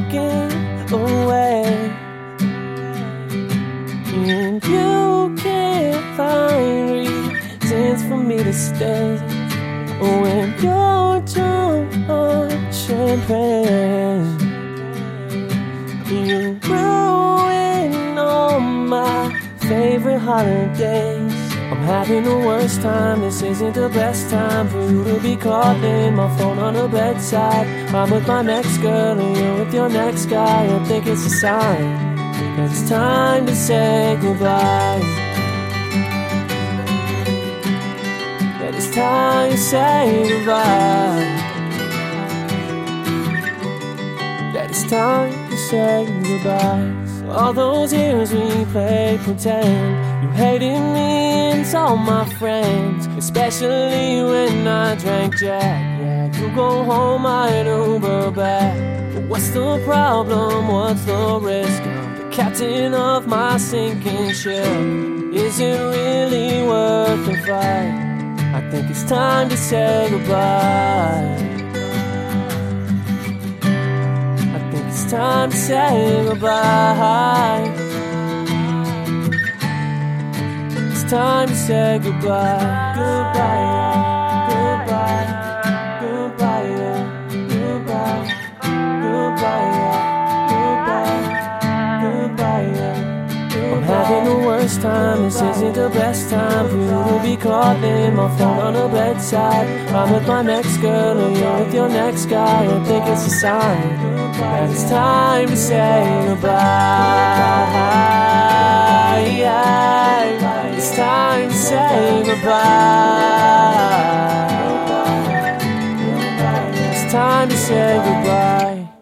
walking away. And you can't find reasons for me to stay. When you're drunk on champagne, you ruin all my favorite holidays. I'm having the worst time. This isn't the best time for you to be calling my phone on the bedside. I'm with my next girl and you're with your next guy. I think it's a sign that it's time to say goodbye. That it's time to say goodbye. That it's time to say goodbye. All those years we played pretend. You hated me and all my friends, especially when I drank Jack. Yeah, you go home, I'd Uber back. But what's the problem? What's the risk? I'm the captain of my sinking ship. Is it really worth the fight? I think it's time to say goodbye. I think it's time to say goodbye. Time to say goodbye. Goodbye. Goodbye. Goodbye. Goodbye. Goodbye. Goodbye. I'm having the worst time. This isn't the best time for you to be calling my phone on the bedside. I'm with my next girl and you're with your next guy. I think it's a sign that it's time to say goodbye. Goodbye. It's time to say goodbye.